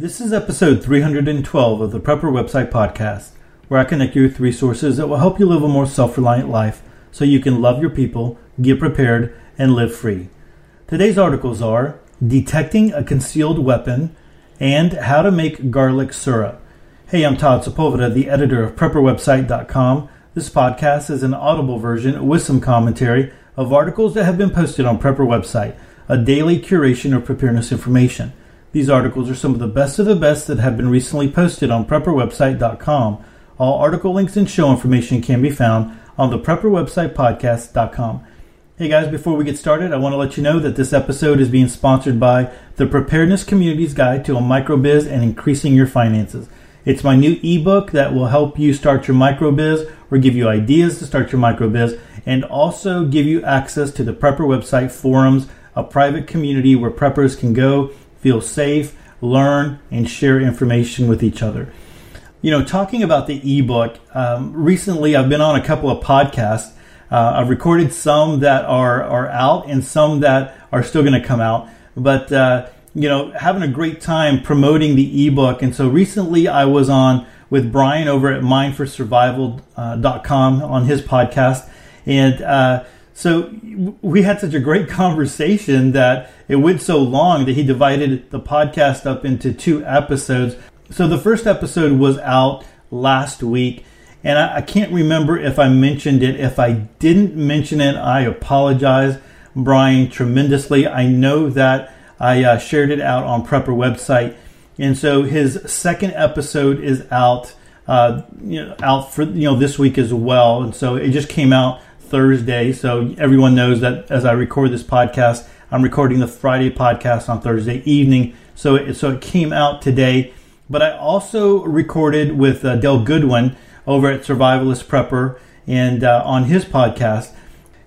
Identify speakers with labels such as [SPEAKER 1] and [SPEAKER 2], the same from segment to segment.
[SPEAKER 1] This is episode 312 of the Prepper Website Podcast, where I connect you with resources that will help you live a more self reliant life so you can love your people, get prepared, and live free. Today's articles are Detecting a Concealed Weapon and How to Make Garlic Syrup. Hey, I'm Todd Sepulveda, the editor of PrepperWebsite.com. This podcast is an audible version with some commentary of articles that have been posted on Prepper Website, a daily curation of preparedness information. These articles are some of the best of the best that have been recently posted on PrepperWebsite.com. All article links and show information can be found on the PrepperWebsitePodcast.com. Hey guys, before we get started, I want to let you know that this episode is being sponsored by the Preparedness Community's Guide to a Microbiz and Increasing Your Finances. It's my new ebook that will help you start your microbiz or give you ideas to start your microbiz and also give you access to the Prepper website forums, a private community where preppers can go, feel safe, learn, and share information with each other. You know, talking about the ebook, um, recently I've been on a couple of podcasts. Uh, I've recorded some that are, are out and some that are still going to come out. But uh, you know, having a great time promoting the ebook. And so recently I was on with Brian over at mind4survival.com on his podcast. And uh, so we had such a great conversation that it went so long that he divided the podcast up into two episodes. So the first episode was out last week. And I, I can't remember if I mentioned it. If I didn't mention it, I apologize, Brian, tremendously. I know that I uh, shared it out on Prepper website, and so his second episode is out, uh, you know, out for you know this week as well. And so it just came out Thursday. So everyone knows that as I record this podcast, I'm recording the Friday podcast on Thursday evening. So it, so it came out today. But I also recorded with uh, Dale Goodwin over at Survivalist Prepper and uh, on his podcast.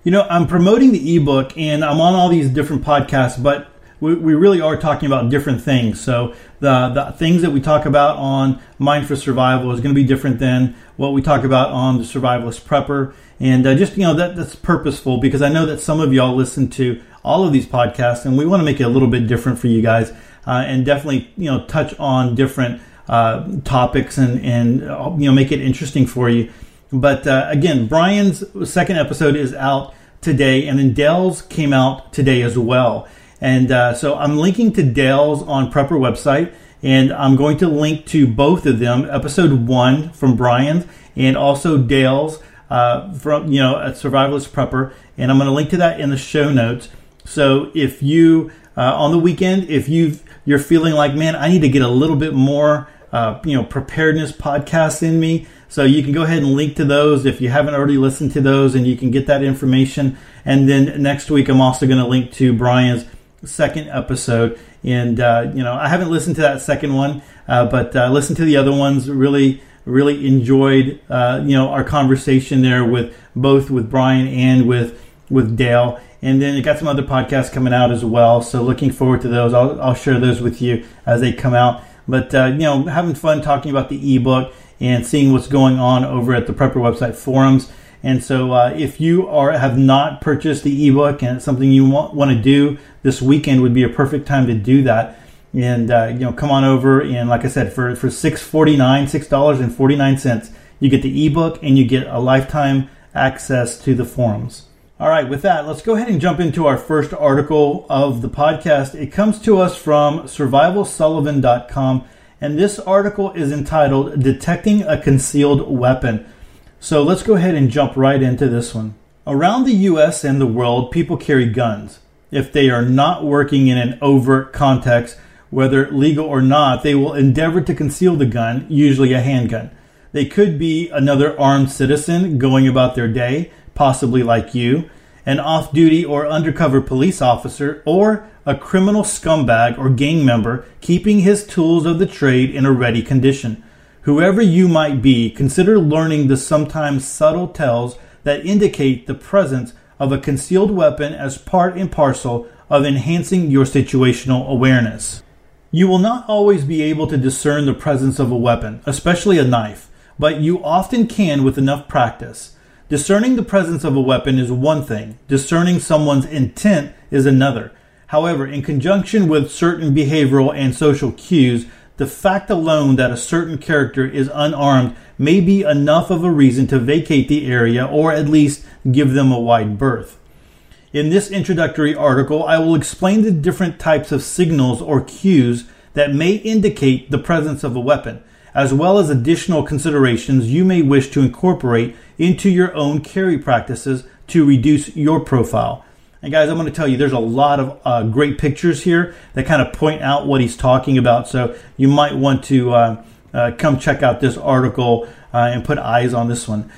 [SPEAKER 1] You know, I'm promoting the ebook and I'm on all these different podcasts, but we, we really are talking about different things. So the, the things that we talk about on Mind 4 Survival is going to be different than what we talk about on the Survivalist Prepper. And uh, just, you know, that, that's purposeful because I know that some of y'all listen to all of these podcasts and we want to make it a little bit different for you guys uh, and definitely, you know, touch on different uh, topics and, and, uh, you know, make it interesting for you. But uh, again, Brian's second episode is out today and then Dale's came out today as well. And uh, so I'm linking to Dale's on Prepper website, and I'm going to link to both of them, episode one from Brian and also Dale's uh, from you know a Survivalist Prepper, and I'm going to link to that in the show notes. So if you uh, on the weekend, if you you're feeling like, man, I need to get a little bit more, uh, you know, preparedness podcasts in me. So you can go ahead and link to those if you haven't already listened to those, and you can get that information. And then next week, I'm also going to link to Brian's second episode. And, uh, you know, I haven't listened to that second one, uh, but uh, listened to the other ones. Really, really enjoyed, uh, you know, our conversation there with both with Brian and with, with Dale. And then you got some other podcasts coming out as well. So looking forward to those. I'll, I'll share those with you as they come out. But, uh, you know, having fun talking about the ebook and seeing what's going on over at the Prepper website forums. And so, uh, if you are have not purchased the ebook and it's something you want, want to do this weekend, would be a perfect time to do that. And uh, you know, come on over and like I said, for for six forty nine, six dollars and forty nine cents, you get the ebook and you get a lifetime access to the forums. All right, with that, let's go ahead and jump into our first article of the podcast. It comes to us from survivalsullivan.com, and this article is entitled Detecting a Concealed Weapon. So let's go ahead and jump right into this one. Around the US and the world, people carry guns. If they are not working in an overt context, whether legal or not, they will endeavor to conceal the gun, usually a handgun. They could be another armed citizen going about their day, possibly like you, an off duty or undercover police officer, or a criminal scumbag or gang member keeping his tools of the trade in a ready condition. Whoever you might be, consider learning the sometimes subtle tells that indicate the presence of a concealed weapon as part and parcel of enhancing your situational awareness. You will not always be able to discern the presence of a weapon, especially a knife, but you often can with enough practice. Discerning the presence of a weapon is one thing, discerning someone's intent is another. However, in conjunction with certain behavioral and social cues, the fact alone that a certain character is unarmed may be enough of a reason to vacate the area or at least give them a wide berth. In this introductory article, I will explain the different types of signals or cues that may indicate the presence of a weapon, as well as additional considerations you may wish to incorporate into your own carry practices to reduce your profile. And guys, I'm going to tell you, there's a lot of uh, great pictures here that kind of point out what he's talking about. So you might want to uh, uh, come check out this article uh, and put eyes on this one.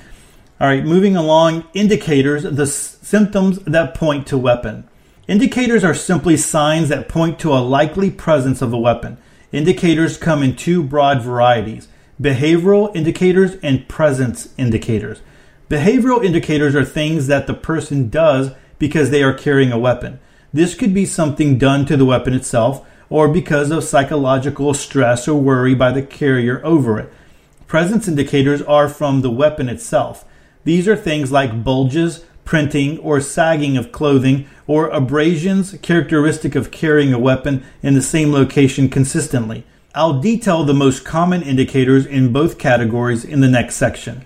[SPEAKER 1] All right, moving along, indicators, the s- symptoms that point to weapon. Indicators are simply signs that point to a likely presence of a weapon. Indicators come in two broad varieties behavioral indicators and presence indicators. Behavioral indicators are things that the person does because they are carrying a weapon. This could be something done to the weapon itself or because of psychological stress or worry by the carrier over it. Presence indicators are from the weapon itself. These are things like bulges, printing, or sagging of clothing, or abrasions characteristic of carrying a weapon in the same location consistently. I'll detail the most common indicators in both categories in the next section.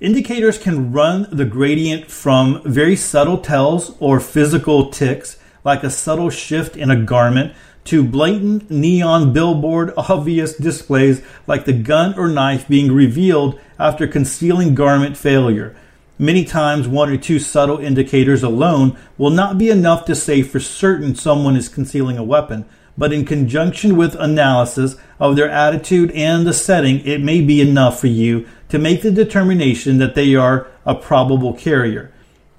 [SPEAKER 1] Indicators can run the gradient from very subtle tells or physical ticks, like a subtle shift in a garment, to blatant neon billboard obvious displays like the gun or knife being revealed after concealing garment failure. Many times, one or two subtle indicators alone will not be enough to say for certain someone is concealing a weapon, but in conjunction with analysis of their attitude and the setting, it may be enough for you to make the determination that they are a probable carrier.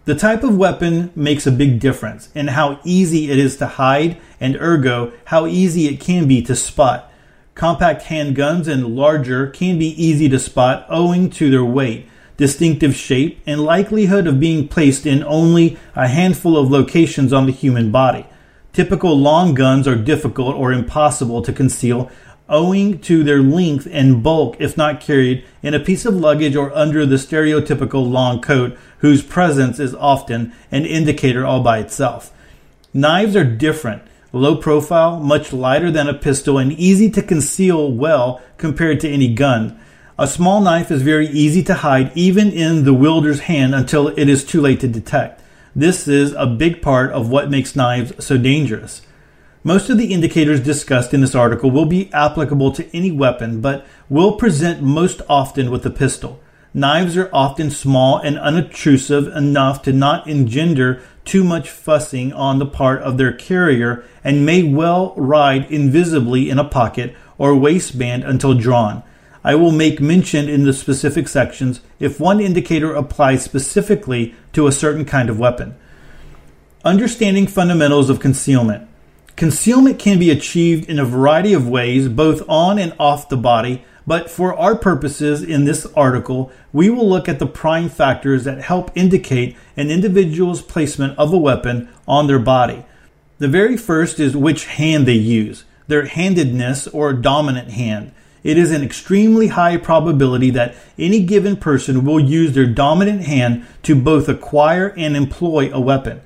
[SPEAKER 1] The type of weapon makes a big difference in how easy it is to hide and ergo how easy it can be to spot. Compact handguns and larger can be easy to spot owing to their weight, distinctive shape, and likelihood of being placed in only a handful of locations on the human body. Typical long guns are difficult or impossible to conceal owing to their length and bulk if not carried in a piece of luggage or under the stereotypical long coat whose presence is often an indicator all by itself. Knives are different, low profile, much lighter than a pistol, and easy to conceal well compared to any gun. A small knife is very easy to hide even in the wielder's hand until it is too late to detect. This is a big part of what makes knives so dangerous. Most of the indicators discussed in this article will be applicable to any weapon, but will present most often with a pistol. Knives are often small and unobtrusive enough to not engender too much fussing on the part of their carrier and may well ride invisibly in a pocket or waistband until drawn. I will make mention in the specific sections if one indicator applies specifically to a certain kind of weapon. Understanding fundamentals of concealment. Concealment can be achieved in a variety of ways, both on and off the body, but for our purposes in this article, we will look at the prime factors that help indicate an individual's placement of a weapon on their body. The very first is which hand they use, their handedness or dominant hand. It is an extremely high probability that any given person will use their dominant hand to both acquire and employ a weapon.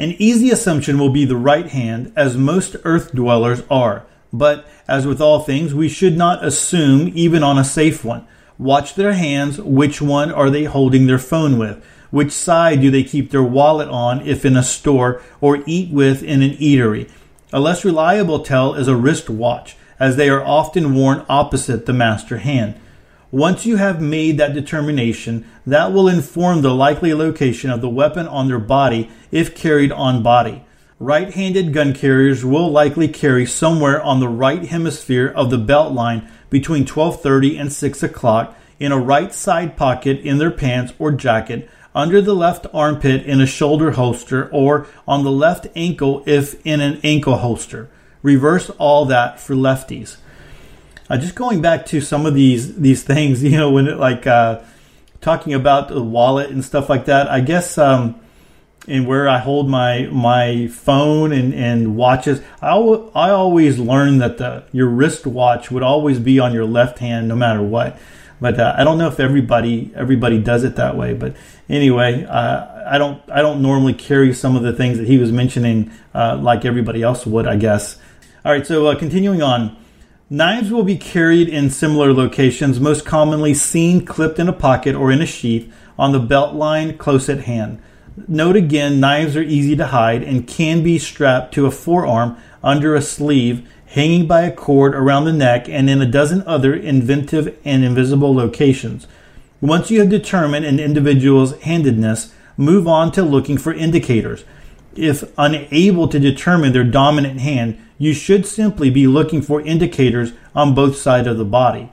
[SPEAKER 1] An easy assumption will be the right hand, as most earth dwellers are. But as with all things, we should not assume even on a safe one. Watch their hands. Which one are they holding their phone with? Which side do they keep their wallet on if in a store or eat with in an eatery? A less reliable tell is a wrist watch, as they are often worn opposite the master hand. Once you have made that determination, that will inform the likely location of the weapon on their body if carried on body. Right handed gun carriers will likely carry somewhere on the right hemisphere of the belt line between 1230 and 6 o'clock in a right side pocket in their pants or jacket, under the left armpit in a shoulder holster, or on the left ankle if in an ankle holster. Reverse all that for lefties. Uh, just going back to some of these these things, you know, when it, like uh, talking about the wallet and stuff like that. I guess um, and where I hold my my phone and, and watches. I, I always learned that the your wristwatch would always be on your left hand no matter what. But uh, I don't know if everybody everybody does it that way. But anyway, uh, I don't I don't normally carry some of the things that he was mentioning uh, like everybody else would. I guess. All right, so uh, continuing on. Knives will be carried in similar locations, most commonly seen clipped in a pocket or in a sheath on the belt line close at hand. Note again, knives are easy to hide and can be strapped to a forearm under a sleeve, hanging by a cord around the neck, and in a dozen other inventive and invisible locations. Once you have determined an individual's handedness, move on to looking for indicators. If unable to determine their dominant hand, you should simply be looking for indicators on both sides of the body.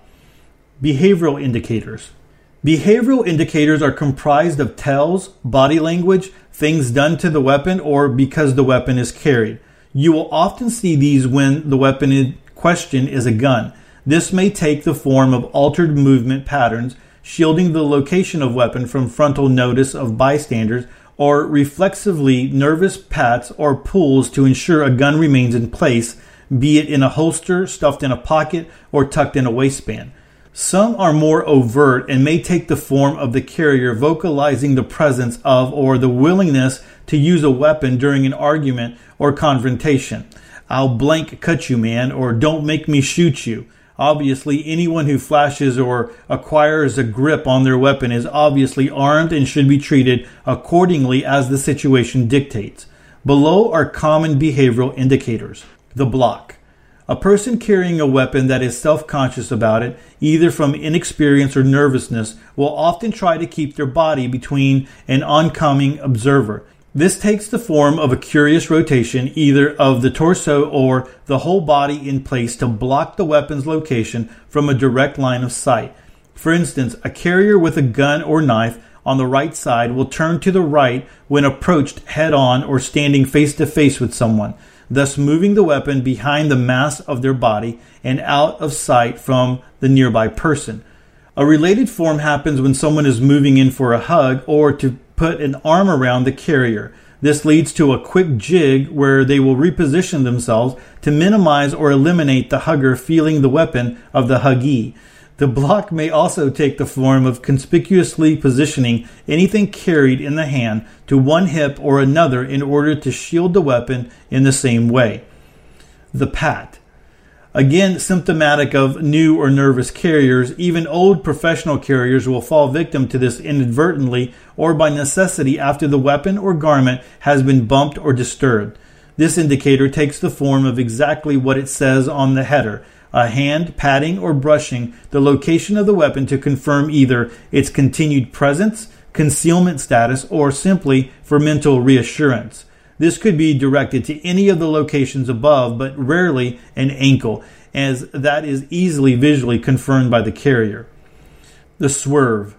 [SPEAKER 1] Behavioral indicators. Behavioral indicators are comprised of tells, body language, things done to the weapon, or because the weapon is carried. You will often see these when the weapon in question is a gun. This may take the form of altered movement patterns, shielding the location of weapon from frontal notice of bystanders, or reflexively nervous pats or pulls to ensure a gun remains in place, be it in a holster, stuffed in a pocket, or tucked in a waistband. Some are more overt and may take the form of the carrier vocalizing the presence of or the willingness to use a weapon during an argument or confrontation. I'll blank cut you, man, or don't make me shoot you. Obviously, anyone who flashes or acquires a grip on their weapon is obviously armed and should be treated accordingly as the situation dictates. Below are common behavioral indicators. The block. A person carrying a weapon that is self conscious about it, either from inexperience or nervousness, will often try to keep their body between an oncoming observer. This takes the form of a curious rotation either of the torso or the whole body in place to block the weapon's location from a direct line of sight. For instance, a carrier with a gun or knife on the right side will turn to the right when approached head on or standing face to face with someone, thus moving the weapon behind the mass of their body and out of sight from the nearby person. A related form happens when someone is moving in for a hug or to put an arm around the carrier. This leads to a quick jig where they will reposition themselves to minimize or eliminate the hugger feeling the weapon of the huggee. The block may also take the form of conspicuously positioning anything carried in the hand to one hip or another in order to shield the weapon in the same way. The pat. Again, symptomatic of new or nervous carriers, even old professional carriers will fall victim to this inadvertently or by necessity after the weapon or garment has been bumped or disturbed. This indicator takes the form of exactly what it says on the header a hand patting or brushing the location of the weapon to confirm either its continued presence, concealment status, or simply for mental reassurance. This could be directed to any of the locations above, but rarely an ankle, as that is easily visually confirmed by the carrier. The swerve.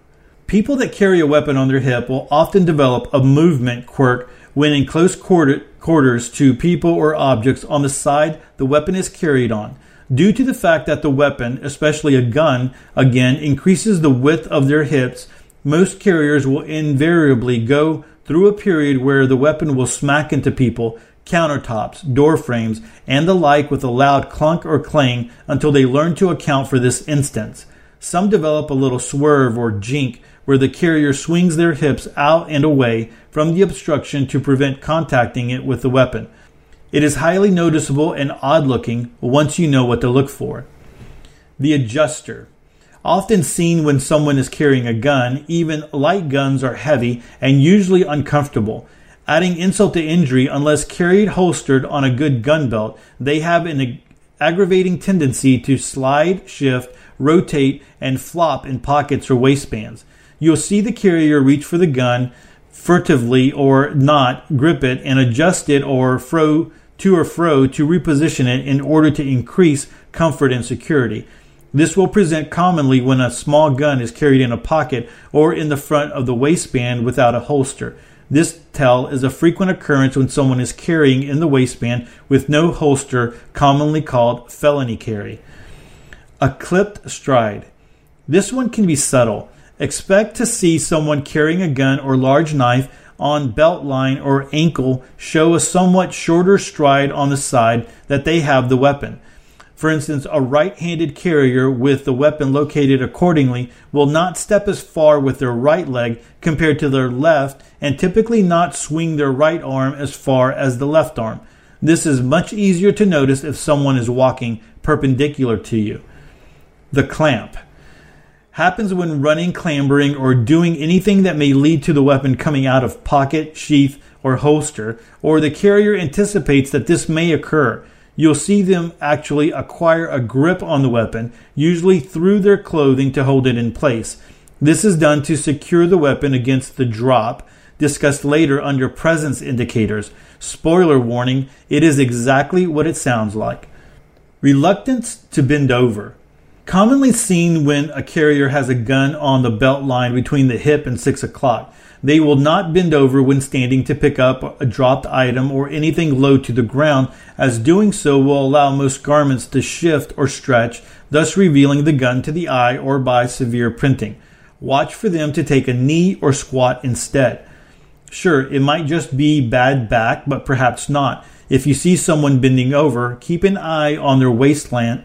[SPEAKER 1] People that carry a weapon on their hip will often develop a movement quirk when in close quarters to people or objects on the side the weapon is carried on. Due to the fact that the weapon, especially a gun, again increases the width of their hips, most carriers will invariably go through a period where the weapon will smack into people, countertops, door frames, and the like with a loud clunk or clang until they learn to account for this instance. Some develop a little swerve or jink where the carrier swings their hips out and away from the obstruction to prevent contacting it with the weapon. It is highly noticeable and odd looking once you know what to look for. The adjuster. Often seen when someone is carrying a gun, even light guns are heavy and usually uncomfortable. Adding insult to injury, unless carried holstered on a good gun belt, they have an aggravating tendency to slide, shift, rotate, and flop in pockets or waistbands. You'll see the carrier reach for the gun furtively or not, grip it, and adjust it or fro to or fro to reposition it in order to increase comfort and security. This will present commonly when a small gun is carried in a pocket or in the front of the waistband without a holster. This tell is a frequent occurrence when someone is carrying in the waistband with no holster, commonly called felony carry. A clipped stride. This one can be subtle. Expect to see someone carrying a gun or large knife on belt line or ankle show a somewhat shorter stride on the side that they have the weapon. For instance, a right handed carrier with the weapon located accordingly will not step as far with their right leg compared to their left and typically not swing their right arm as far as the left arm. This is much easier to notice if someone is walking perpendicular to you. The clamp happens when running, clambering, or doing anything that may lead to the weapon coming out of pocket, sheath, or holster, or the carrier anticipates that this may occur. You'll see them actually acquire a grip on the weapon, usually through their clothing to hold it in place. This is done to secure the weapon against the drop, discussed later under presence indicators. Spoiler warning, it is exactly what it sounds like. Reluctance to bend over. Commonly seen when a carrier has a gun on the belt line between the hip and 6 o'clock. They will not bend over when standing to pick up a dropped item or anything low to the ground, as doing so will allow most garments to shift or stretch, thus revealing the gun to the eye or by severe printing. Watch for them to take a knee or squat instead. Sure, it might just be bad back, but perhaps not. If you see someone bending over, keep an eye on their waistline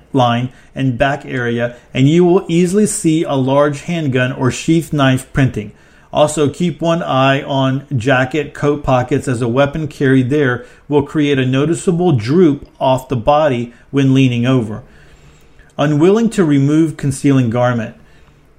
[SPEAKER 1] and back area, and you will easily see a large handgun or sheath knife printing. Also, keep one eye on jacket, coat pockets, as a weapon carried there will create a noticeable droop off the body when leaning over. Unwilling to remove concealing garment.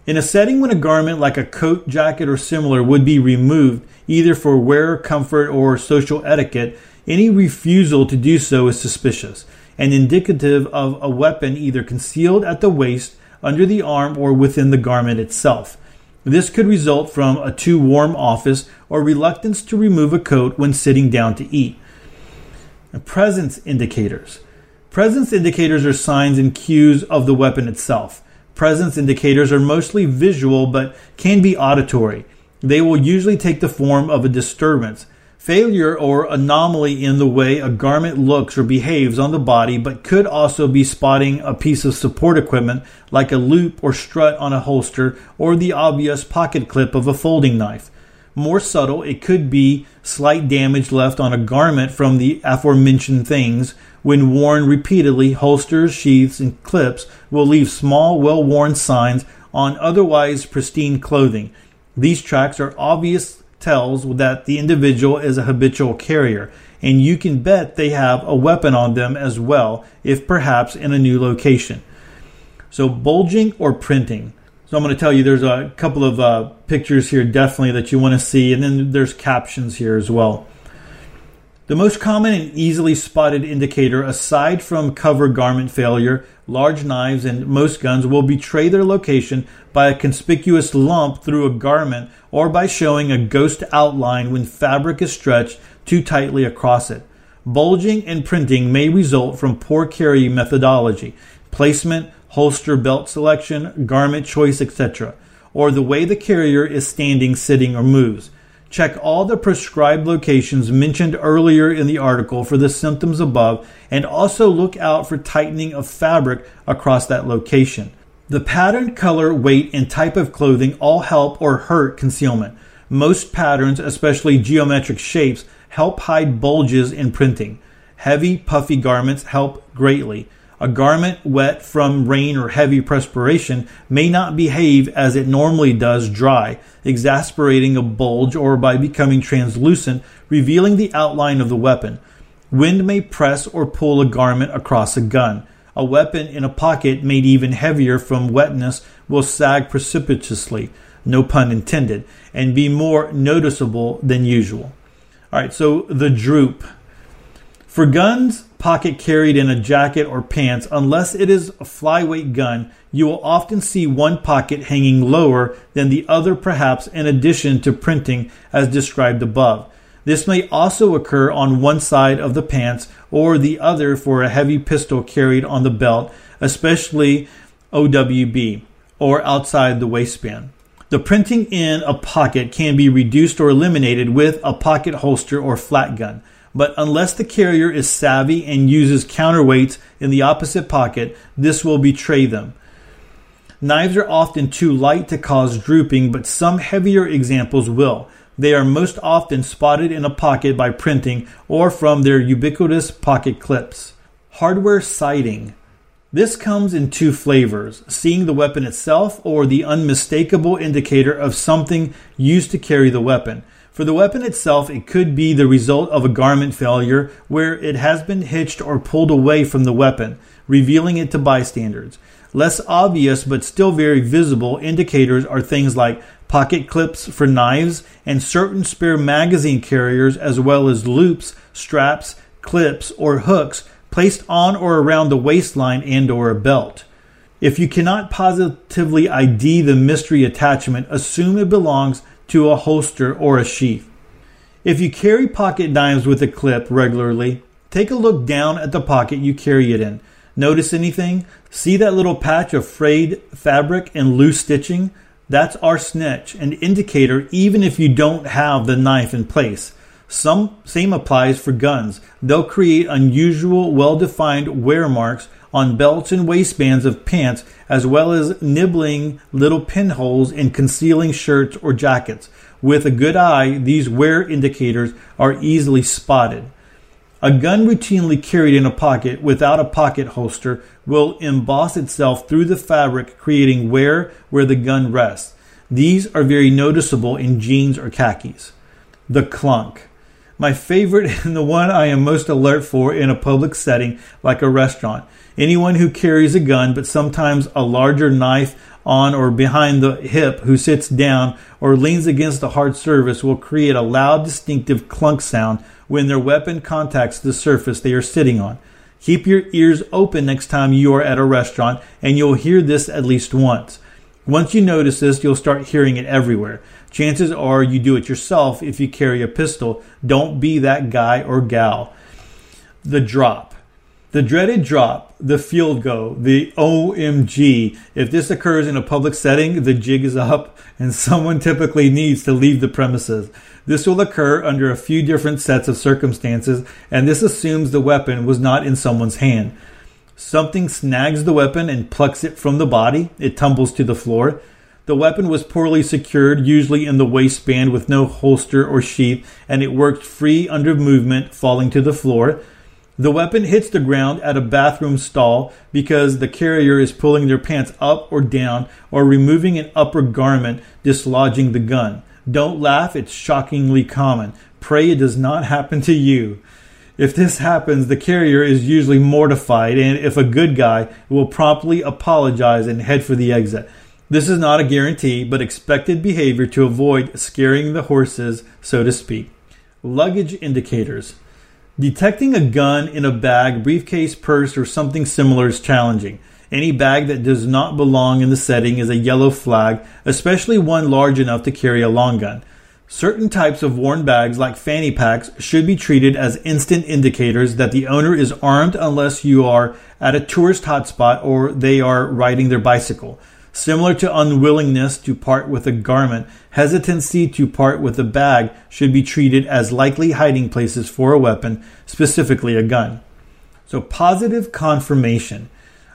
[SPEAKER 1] In a setting when a garment like a coat, jacket, or similar would be removed, either for wearer comfort or social etiquette, any refusal to do so is suspicious and indicative of a weapon either concealed at the waist, under the arm, or within the garment itself. This could result from a too warm office or reluctance to remove a coat when sitting down to eat. Presence indicators. Presence indicators are signs and cues of the weapon itself. Presence indicators are mostly visual but can be auditory. They will usually take the form of a disturbance, failure or anomaly in the way a garment looks or behaves on the body, but could also be spotting a piece of support equipment like a loop or strut on a holster or the obvious pocket clip of a folding knife. More subtle, it could be slight damage left on a garment from the aforementioned things. When worn repeatedly, holsters, sheaths, and clips will leave small, well worn signs on otherwise pristine clothing. These tracks are obvious tells that the individual is a habitual carrier, and you can bet they have a weapon on them as well, if perhaps in a new location. So, bulging or printing. So, I'm going to tell you there's a couple of uh, pictures here definitely that you want to see, and then there's captions here as well. The most common and easily spotted indicator, aside from cover garment failure, large knives, and most guns, will betray their location by a conspicuous lump through a garment or by showing a ghost outline when fabric is stretched too tightly across it. Bulging and printing may result from poor carry methodology, placement, holster belt selection, garment choice, etc., or the way the carrier is standing, sitting, or moves. Check all the prescribed locations mentioned earlier in the article for the symptoms above and also look out for tightening of fabric across that location. The pattern, color, weight, and type of clothing all help or hurt concealment. Most patterns, especially geometric shapes, help hide bulges in printing. Heavy, puffy garments help greatly. A garment wet from rain or heavy perspiration may not behave as it normally does dry, exasperating a bulge or by becoming translucent, revealing the outline of the weapon. Wind may press or pull a garment across a gun. A weapon in a pocket made even heavier from wetness will sag precipitously, no pun intended, and be more noticeable than usual. All right, so the droop. For guns, pocket carried in a jacket or pants, unless it is a flyweight gun, you will often see one pocket hanging lower than the other, perhaps in addition to printing as described above. This may also occur on one side of the pants or the other for a heavy pistol carried on the belt, especially OWB, or outside the waistband. The printing in a pocket can be reduced or eliminated with a pocket holster or flat gun but unless the carrier is savvy and uses counterweights in the opposite pocket, this will betray them. Knives are often too light to cause drooping, but some heavier examples will. They are most often spotted in a pocket by printing or from their ubiquitous pocket clips. Hardware sighting. This comes in two flavors seeing the weapon itself or the unmistakable indicator of something used to carry the weapon. For the weapon itself, it could be the result of a garment failure where it has been hitched or pulled away from the weapon. revealing it to bystanders. Less obvious but still very visible indicators are things like pocket clips for knives and certain spare magazine carriers, as well as loops, straps, clips, or hooks placed on or around the waistline and or a belt. If you cannot positively ID the mystery attachment, assume it belongs to a holster or a sheath. If you carry pocket knives with a clip regularly, take a look down at the pocket you carry it in. Notice anything? See that little patch of frayed fabric and loose stitching? That's our snitch, an indicator even if you don't have the knife in place. Some same applies for guns. They'll create unusual, well-defined wear marks on belts and waistbands of pants, as well as nibbling little pinholes in concealing shirts or jackets. With a good eye, these wear indicators are easily spotted. A gun routinely carried in a pocket without a pocket holster will emboss itself through the fabric, creating wear where the gun rests. These are very noticeable in jeans or khakis. The clunk. My favorite and the one I am most alert for in a public setting like a restaurant. Anyone who carries a gun, but sometimes a larger knife on or behind the hip, who sits down or leans against a hard surface, will create a loud, distinctive clunk sound when their weapon contacts the surface they are sitting on. Keep your ears open next time you are at a restaurant, and you'll hear this at least once. Once you notice this, you'll start hearing it everywhere. Chances are you do it yourself if you carry a pistol. Don't be that guy or gal. The drop. The dreaded drop, the field go, the OMG. If this occurs in a public setting, the jig is up and someone typically needs to leave the premises. This will occur under a few different sets of circumstances, and this assumes the weapon was not in someone's hand. Something snags the weapon and plucks it from the body. It tumbles to the floor. The weapon was poorly secured, usually in the waistband with no holster or sheath, and it worked free under movement, falling to the floor. The weapon hits the ground at a bathroom stall because the carrier is pulling their pants up or down or removing an upper garment, dislodging the gun. Don't laugh, it's shockingly common. Pray it does not happen to you. If this happens, the carrier is usually mortified, and if a good guy, will promptly apologize and head for the exit. This is not a guarantee, but expected behavior to avoid scaring the horses, so to speak. Luggage indicators. Detecting a gun in a bag, briefcase, purse, or something similar is challenging. Any bag that does not belong in the setting is a yellow flag, especially one large enough to carry a long gun. Certain types of worn bags, like fanny packs, should be treated as instant indicators that the owner is armed unless you are at a tourist hotspot or they are riding their bicycle. Similar to unwillingness to part with a garment, hesitancy to part with a bag should be treated as likely hiding places for a weapon, specifically a gun. So, positive confirmation.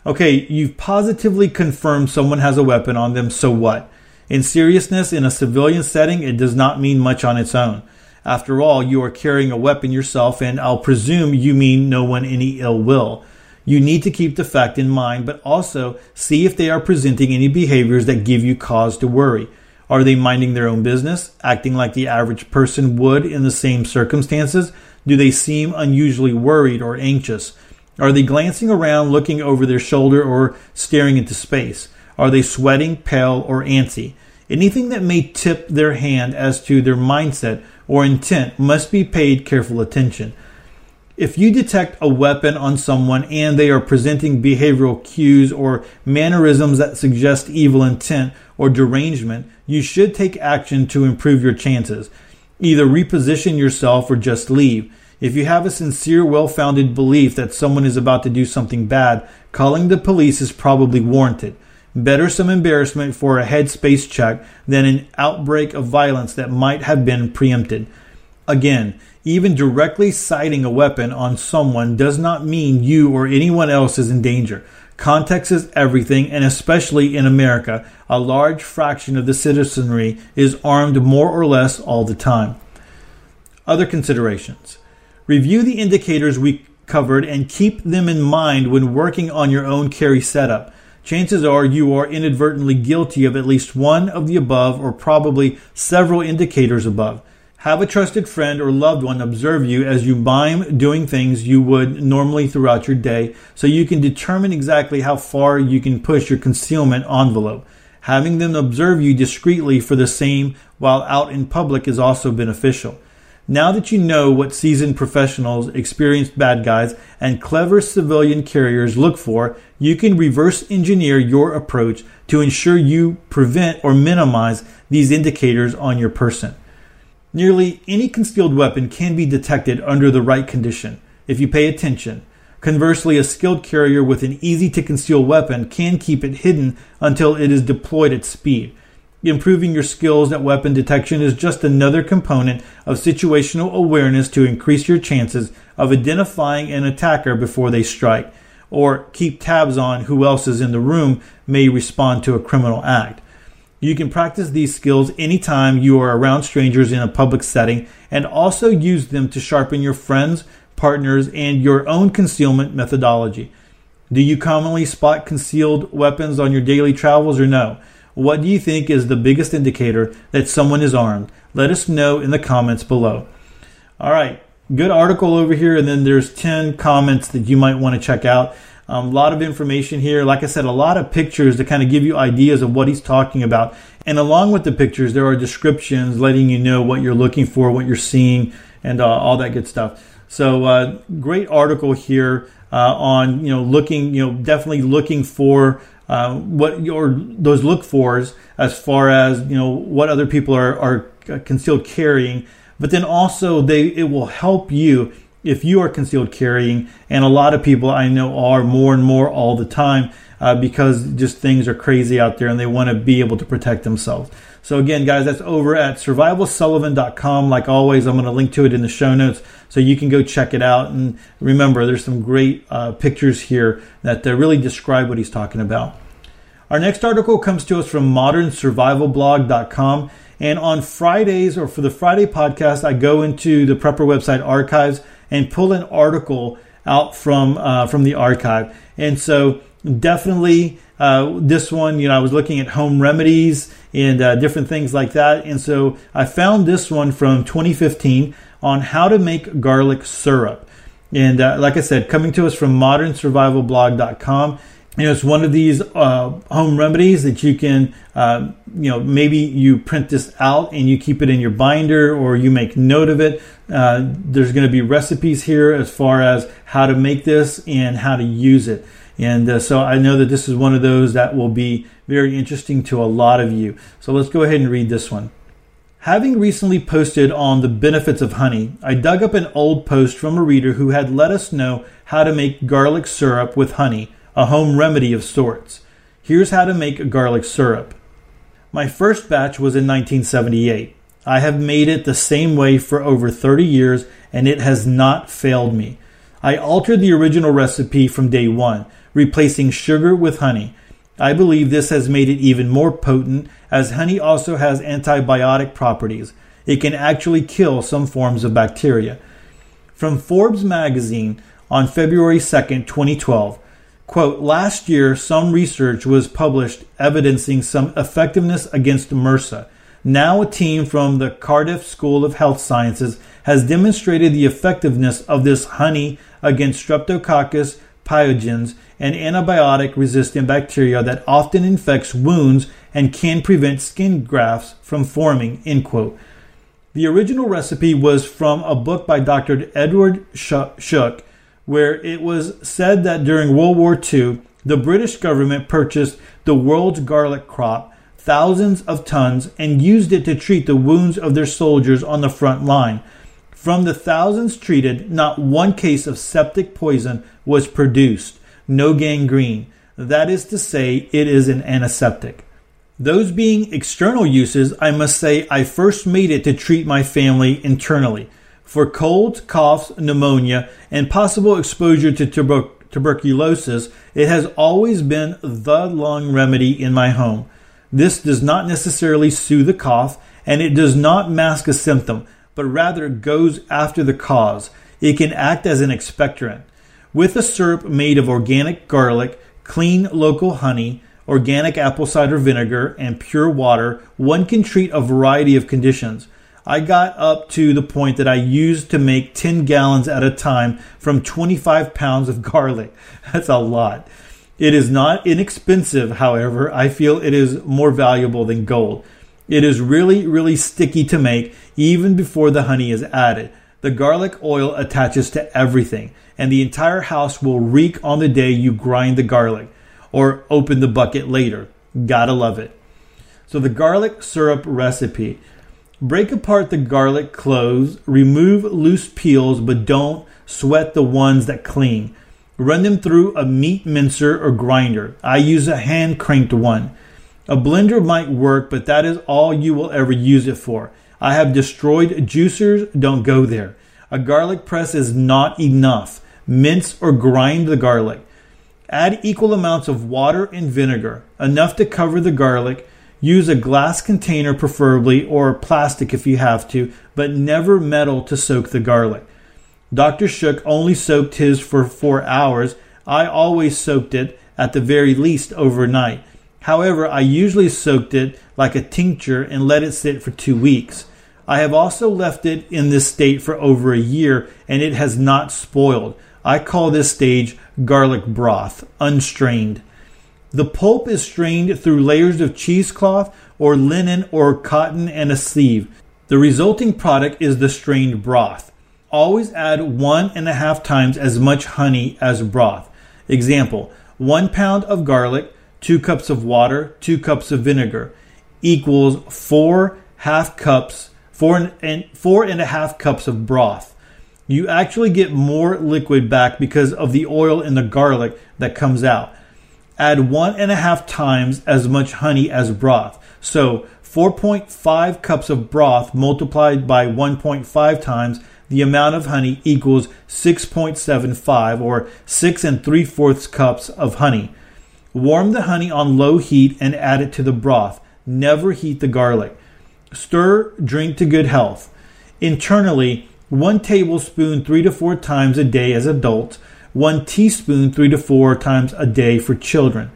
[SPEAKER 1] Okay, you've positively confirmed someone has a weapon on them, so what? In seriousness, in a civilian setting, it does not mean much on its own. After all, you are carrying a weapon yourself, and I'll presume you mean no one any ill will. You need to keep the fact in mind, but also see if they are presenting any behaviors that give you cause to worry. Are they minding their own business, acting like the average person would in the same circumstances? Do they seem unusually worried or anxious? Are they glancing around, looking over their shoulder, or staring into space? Are they sweating, pale, or antsy? Anything that may tip their hand as to their mindset or intent must be paid careful attention. If you detect a weapon on someone and they are presenting behavioral cues or mannerisms that suggest evil intent or derangement, you should take action to improve your chances. Either reposition yourself or just leave. If you have a sincere, well founded belief that someone is about to do something bad, calling the police is probably warranted. Better some embarrassment for a headspace check than an outbreak of violence that might have been preempted. Again, even directly sighting a weapon on someone does not mean you or anyone else is in danger. Context is everything, and especially in America, a large fraction of the citizenry is armed more or less all the time. Other considerations Review the indicators we covered and keep them in mind when working on your own carry setup. Chances are you are inadvertently guilty of at least one of the above or probably several indicators above. Have a trusted friend or loved one observe you as you mime doing things you would normally throughout your day so you can determine exactly how far you can push your concealment envelope. Having them observe you discreetly for the same while out in public is also beneficial. Now that you know what seasoned professionals, experienced bad guys, and clever civilian carriers look for, you can reverse engineer your approach to ensure you prevent or minimize these indicators on your person. Nearly any concealed weapon can be detected under the right condition if you pay attention. Conversely, a skilled carrier with an easy to conceal weapon can keep it hidden until it is deployed at speed. Improving your skills at weapon detection is just another component of situational awareness to increase your chances of identifying an attacker before they strike, or keep tabs on who else is in the room may respond to a criminal act. You can practice these skills anytime you are around strangers in a public setting and also use them to sharpen your friends, partners, and your own concealment methodology. Do you commonly spot concealed weapons on your daily travels or no? What do you think is the biggest indicator that someone is armed? Let us know in the comments below. All right, good article over here, and then there's 10 comments that you might want to check out. A um, lot of information here. Like I said, a lot of pictures to kind of give you ideas of what he's talking about. And along with the pictures, there are descriptions letting you know what you're looking for, what you're seeing, and uh, all that good stuff. So, uh, great article here uh, on you know looking, you know, definitely looking for uh, what your those look fors as far as you know what other people are are concealed carrying. But then also they it will help you if you are concealed carrying, and a lot of people I know are more and more all the time uh, because just things are crazy out there and they want to be able to protect themselves. So again, guys, that's over at survivalsullivan.com. Like always, I'm going to link to it in the show notes so you can go check it out. And remember, there's some great uh, pictures here that uh, really describe what he's talking about. Our next article comes to us from modernsurvivalblog.com. And on Fridays or for the Friday podcast, I go into the Prepper website archives and pull an article out from uh, from the archive. And so definitely uh, this one, you know, I was looking at home remedies and uh, different things like that. And so I found this one from 2015 on how to make garlic syrup. And uh, like I said, coming to us from modernsurvivalblog.com you know, it's one of these uh, home remedies that you can, uh, you know, maybe you print this out and you keep it in your binder or you make note of it. Uh, there's going to be recipes here as far as how to make this and how to use it. And uh, so I know that this is one of those that will be very interesting to a lot of you. So let's go ahead and read this one. Having recently posted on the benefits of honey, I dug up an old post from a reader who had let us know how to make garlic syrup with honey a home remedy of sorts. Here's how to make a garlic syrup. My first batch was in 1978. I have made it the same way for over 30 years and it has not failed me. I altered the original recipe from day one, replacing sugar with honey. I believe this has made it even more potent as honey also has antibiotic properties. It can actually kill some forms of bacteria. From Forbes magazine on February 2nd, 2012, Quote, last year, some research was published evidencing some effectiveness against MRSA. Now, a team from the Cardiff School of Health Sciences has demonstrated the effectiveness of this honey against Streptococcus pyogenes, an antibiotic resistant bacteria that often infects wounds and can prevent skin grafts from forming. End quote. The original recipe was from a book by Dr. Edward Shook where it was said that during World War II, the British government purchased the world's garlic crop, thousands of tons, and used it to treat the wounds of their soldiers on the front line. From the thousands treated, not one case of septic poison was produced, no gangrene. That is to say, it is an antiseptic. Those being external uses, I must say I first made it to treat my family internally for colds, coughs, pneumonia, and possible exposure to tuber- tuberculosis, it has always been the lung remedy in my home. This does not necessarily soothe the cough, and it does not mask a symptom, but rather goes after the cause. It can act as an expectorant. With a syrup made of organic garlic, clean local honey, organic apple cider vinegar, and pure water, one can treat a variety of conditions. I got up to the point that I used to make 10 gallons at a time from 25 pounds of garlic. That's a lot. It is not inexpensive, however. I feel it is more valuable than gold. It is really, really sticky to make even before the honey is added. The garlic oil attaches to everything, and the entire house will reek on the day you grind the garlic or open the bucket later. Gotta love it. So, the garlic syrup recipe. Break apart the garlic cloves, remove loose peels, but don't sweat the ones that cling. Run them through a meat mincer or grinder. I use a hand cranked one. A blender might work, but that is all you will ever use it for. I have destroyed juicers, don't go there. A garlic press is not enough. Mince or grind the garlic. Add equal amounts of water and vinegar, enough to cover the garlic. Use a glass container preferably, or plastic if you have to, but never metal to soak the garlic. Dr. Shook only soaked his for four hours. I always soaked it at the very least overnight. However, I usually soaked it like a tincture and let it sit for two weeks. I have also left it in this state for over a year and it has not spoiled. I call this stage garlic broth, unstrained. The pulp is strained through layers of cheesecloth or linen or cotton and a sieve. The resulting product is the strained broth. Always add one and a half times as much honey as broth. Example, one pound of garlic, two cups of water, two cups of vinegar equals four half cups, four and, four and a half cups of broth. You actually get more liquid back because of the oil in the garlic that comes out. Add one and a half times as much honey as broth. So 4.5 cups of broth multiplied by 1.5 times the amount of honey equals 6.75 or 6 and 3 fourths cups of honey. Warm the honey on low heat and add it to the broth. Never heat the garlic. Stir, drink to good health. Internally, 1 tablespoon 3 to 4 times a day as adults, 1 teaspoon 3 to 4 times a day for children.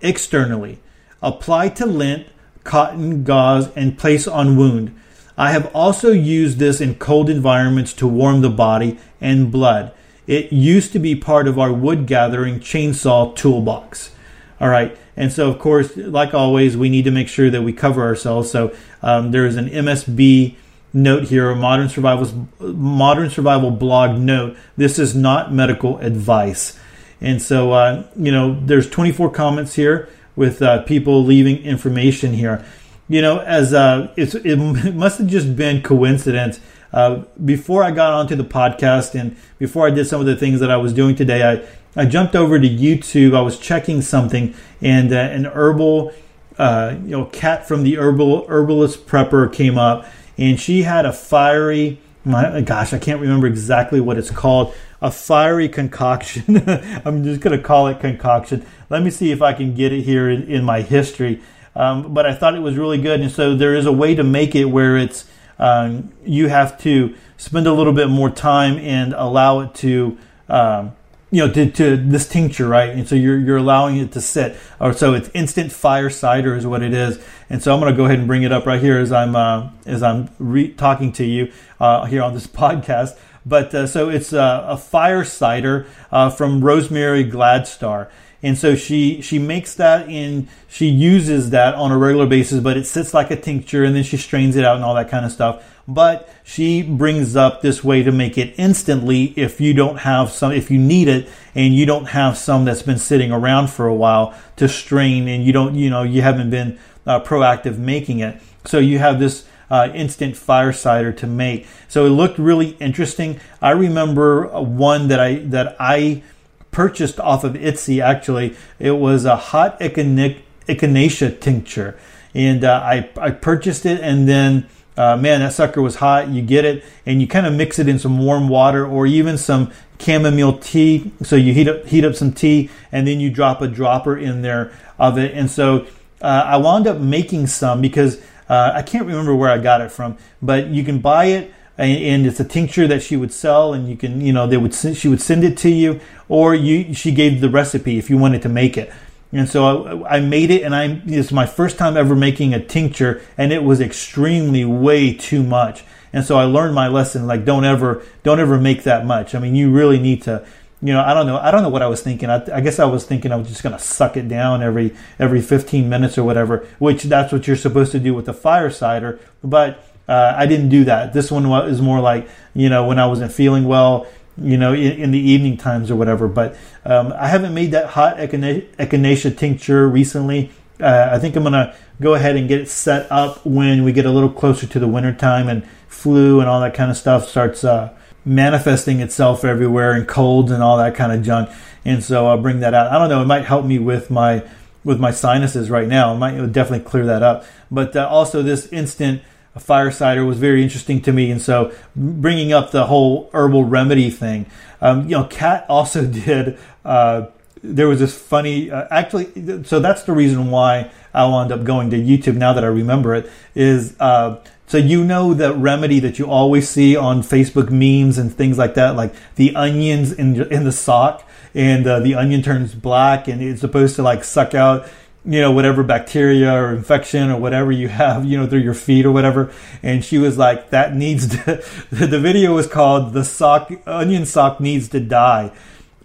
[SPEAKER 1] Externally, apply to lint, cotton, gauze, and place on wound. I have also used this in cold environments to warm the body and blood. It used to be part of our wood gathering chainsaw toolbox. All right. And so, of course, like always, we need to make sure that we cover ourselves. So um, there is an MSB note here, a modern survival modern survival blog note. This is not medical advice. And so, uh, you know, there's 24 comments here with uh, people leaving information here you know, as uh, it must have just been coincidence. Uh, before I got onto the podcast and before I did some of the things that I was doing today, I, I jumped over to YouTube. I was checking something, and uh, an herbal, uh, you know, Cat from the herbal herbalist prepper came up, and she had a fiery. My gosh, I can't remember exactly what it's called. A fiery concoction. I'm just going to call it concoction. Let me see if I can get it here in, in my history. Um, but I thought it was really good. And so there is a way to make it where it's um, you have to spend a little bit more time and allow it to. Um, you know, to, to, this tincture, right? And so you're you're allowing it to sit, or so it's instant fire cider is what it is. And so I'm going to go ahead and bring it up right here as I'm uh, as I'm re- talking to you uh, here on this podcast. But uh, so it's uh, a fire cider uh, from Rosemary Gladstar, and so she she makes that and she uses that on a regular basis but it sits like a tincture and then she strains it out and all that kind of stuff but she brings up this way to make it instantly if you don't have some if you need it and you don't have some that's been sitting around for a while to strain and you don't you know you haven't been uh, proactive making it. So you have this uh, instant fire cider to make. So it looked really interesting. I remember one that i that i purchased off of Etsy. Actually, it was a hot echinacea tincture, and uh, I I purchased it, and then uh, man, that sucker was hot. You get it, and you kind of mix it in some warm water or even some chamomile tea. So you heat up heat up some tea, and then you drop a dropper in there of it. And so uh, I wound up making some because uh, I can't remember where I got it from, but you can buy it and it's a tincture that she would sell and you can you know they would she would send it to you or you she gave the recipe if you wanted to make it And so I, I made it, and I it's my first time ever making a tincture, and it was extremely way too much. And so I learned my lesson. Like, don't ever, don't ever make that much. I mean, you really need to you know, I don't know. I don't know what I was thinking. I, I guess I was thinking I was just going to suck it down every every 15 minutes or whatever, which that's what you're supposed to do with the fire cider. But uh, I didn't do that. This one was more like, you know, when I wasn't feeling well, you know, in, in the evening times or whatever. But um, I haven't made that hot echinacea tincture recently. Uh, I think I'm to go ahead and get it set up when we get a little closer to the wintertime and flu and all that kind of stuff starts uh, manifesting itself everywhere and colds and all that kind of junk. And so I'll bring that out. I don't know. It might help me with my with my sinuses right now. It might definitely clear that up. But uh, also this instant fire cider was very interesting to me. And so bringing up the whole herbal remedy thing, um, you know, Cat also did. Uh, there was this funny, uh, actually. So that's the reason why I wound up going to YouTube. Now that I remember it, is uh, so you know the remedy that you always see on Facebook memes and things like that, like the onions in in the sock, and uh, the onion turns black, and it's supposed to like suck out you know whatever bacteria or infection or whatever you have you know through your feet or whatever. And she was like that needs to the video was called the sock onion sock needs to die.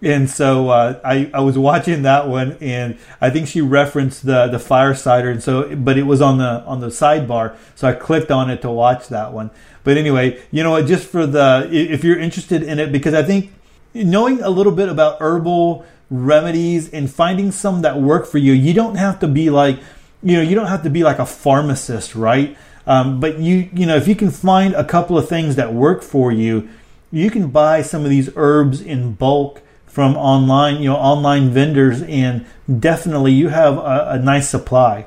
[SPEAKER 1] And so uh, I, I was watching that one and I think she referenced the the fire cider and so but it was on the on the sidebar so I clicked on it to watch that one. But anyway you know what, just for the if you're interested in it because I think knowing a little bit about herbal remedies and finding some that work for you you don't have to be like you know you don't have to be like a pharmacist right um, but you you know if you can find a couple of things that work for you you can buy some of these herbs in bulk from online, you know, online vendors, and definitely you have a, a nice supply.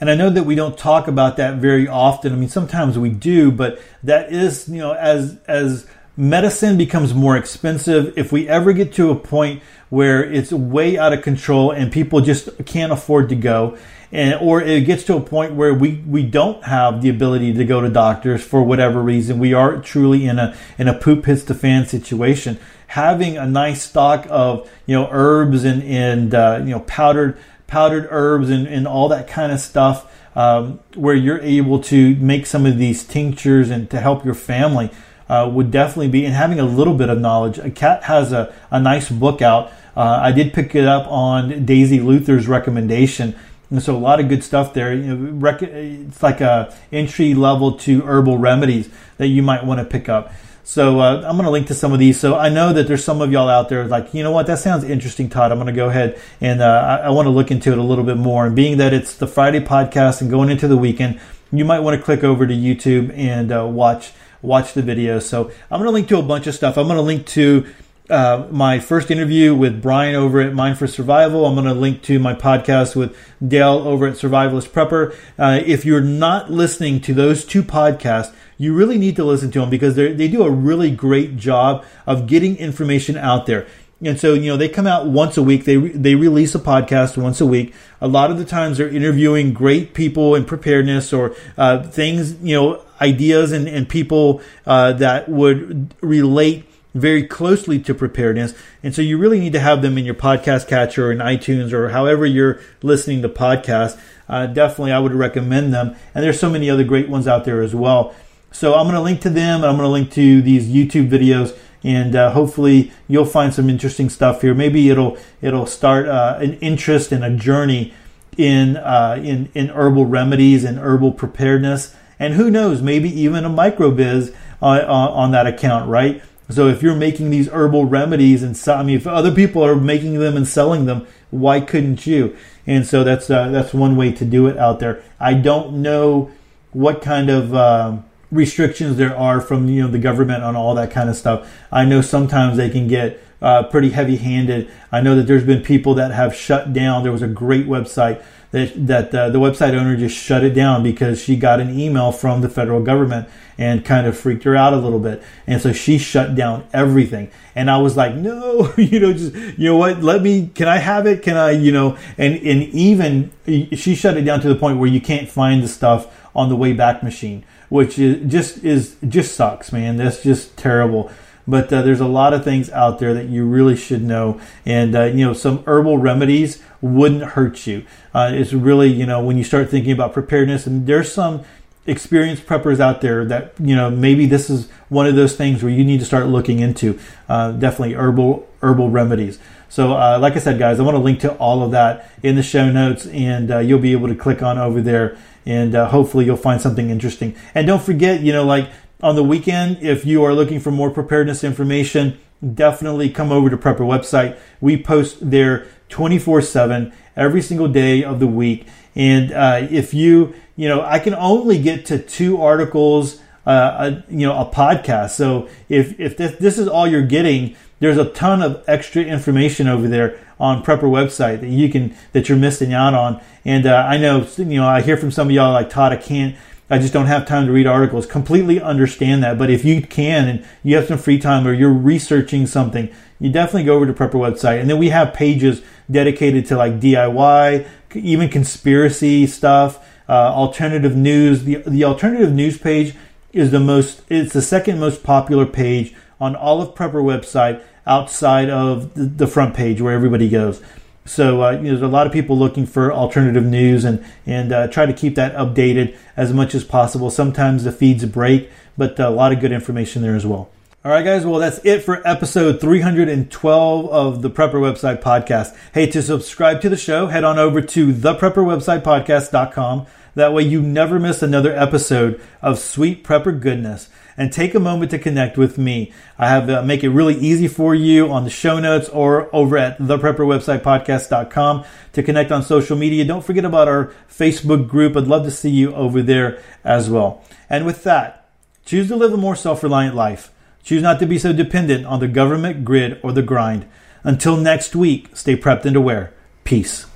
[SPEAKER 1] And I know that we don't talk about that very often. I mean, sometimes we do, but that is, you know, as as medicine becomes more expensive, if we ever get to a point where it's way out of control and people just can't afford to go, and or it gets to a point where we we don't have the ability to go to doctors for whatever reason, we are truly in a in a poop hits the fan situation. Having a nice stock of you know herbs and and uh, you know powdered powdered herbs and, and all that kind of stuff um, where you're able to make some of these tinctures and to help your family uh, would definitely be and having a little bit of knowledge. A Cat has a, a nice book out. Uh, I did pick it up on Daisy Luther's recommendation. And so a lot of good stuff there. You know, it's like a entry level to herbal remedies that you might want to pick up. So uh, I'm going to link to some of these. So I know that there's some of y'all out there like, you know what, that sounds interesting, Todd. I'm going to go ahead and uh, I, I want to look into it a little bit more. And being that it's the Friday podcast and going into the weekend, you might want to click over to YouTube and uh, watch watch the video. So I'm going to link to a bunch of stuff. I'm going to link to uh, my first interview with Brian over at Mind 4 Survival. I'm going to link to my podcast with Dale over at Survivalist Prepper. Uh, if you're not listening to those two podcasts, you really need to listen to them because they do a really great job of getting information out there. And so, you know, they come out once a week. They they release a podcast once a week. A lot of the times, they're interviewing great people in preparedness or uh, things, you know, ideas and, and people uh, that would relate very closely to preparedness. And so, you really need to have them in your podcast catcher or in iTunes or however you're listening to podcasts. Uh, definitely, I would recommend them. And there's so many other great ones out there as well. So I'm going to link to them and I'm going to link to these YouTube videos and uh, hopefully you'll find some interesting stuff here. Maybe it'll it'll start uh, an interest and a journey in uh, in in herbal remedies and herbal preparedness, and who knows, maybe even a microbiz on, on that account, right? So if you're making these herbal remedies and I mean, if other people are making them and selling them, why couldn't you? And so that's uh, that's one way to do it out there. I don't know what kind of um, restrictions there are from you know the government on all that kind of stuff. I know sometimes they can get uh, pretty heavy-handed. I know that there's been people that have shut down. There was a great website that that uh, the website owner just shut it down because she got an email from the federal government and kind of freaked her out a little bit, and so she shut down everything. And I was like, no, you know, just you know what? Let me. Can I have it? Can I? You know, and and even she shut it down to the point where you can't find the stuff on the Wayback Machine which is just is just sucks, man. That's just terrible. but uh, there's a lot of things out there that you really should know. And, uh, you know, some herbal remedies wouldn't hurt you. Uh, it's really, you know, when you start thinking about preparedness, and there's some experienced preppers out there that you know maybe this is one of those things where you need to start looking into uh, definitely herbal herbal remedies so uh, like i said guys i want to link to all of that in the show notes and uh, you'll be able to click on over there and uh, hopefully you'll find something interesting. And don't forget you know like on the weekend if you are looking for more preparedness information definitely come over to prepper website. We post there 24 7 every single day of the week. And uh, if you you know, I can only get to two articles, uh, a, you know, a podcast. So if, if this, this is all you're getting, there's a ton of extra information over there on Prepper website that you can, that you're missing out on. And uh, I know, you know, I hear from some of y'all like, Todd, I can't, I just don't have time to read articles. Completely understand that. But if you can and you have some free time or you're researching something, you definitely go over to Prepper website. And then we have pages dedicated to like DIY, even conspiracy stuff uh, alternative news. The, the alternative news page is the most, it's the second most popular page on all of Prepper website outside of the, front page where everybody goes. So uh, you know, there's a lot of people looking for alternative news and and uh, try to keep that updated as much as possible. Sometimes the feeds break, but a lot of good information there as well. All right, guys. Well, that's it for episode 312 of the Prepper Website Podcast. Hey, to subscribe to the show, head on over to theprepperwebsitepodcast.com. That way you never miss another episode of Sweet Prepper Goodness. And take a moment to connect with me. I have uh, make it really easy for you on the show notes or over at theprepperwebsitepodcast.com to connect on social media. Don't forget about our Facebook group. I'd love to see you over there as well. And with that, choose to live a more self-reliant life. Choose not to be so dependent on the government, grid, or the grind. Until next week, stay prepped and aware. Peace.